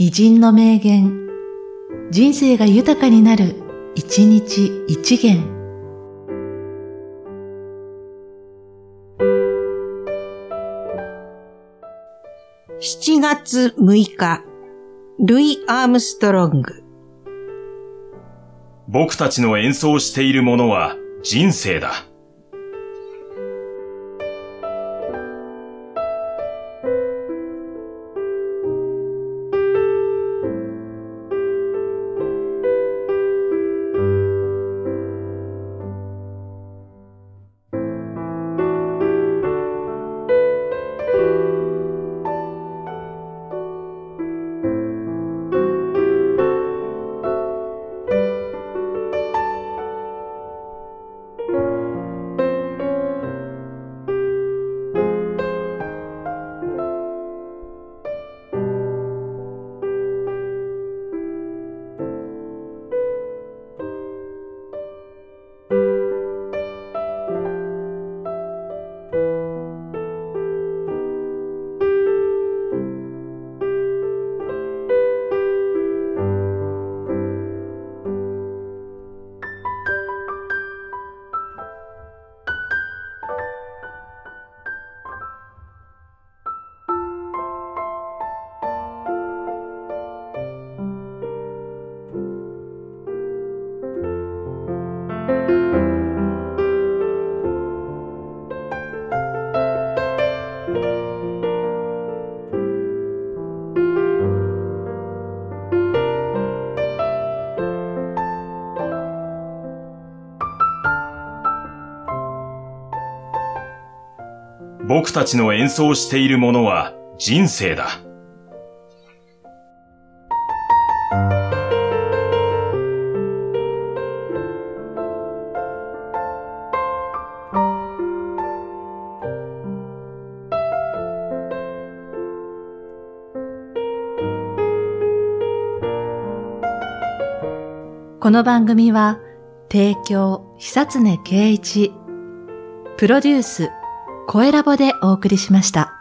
偉人の名言、人生が豊かになる、一日一元。7月6日、ルイ・アームストロング。僕たちの演奏しているものは人生だ。僕たちの演奏しているものは人生だ。この番組は、提供、久常圭一、プロデュース、声ラボでお送りしました。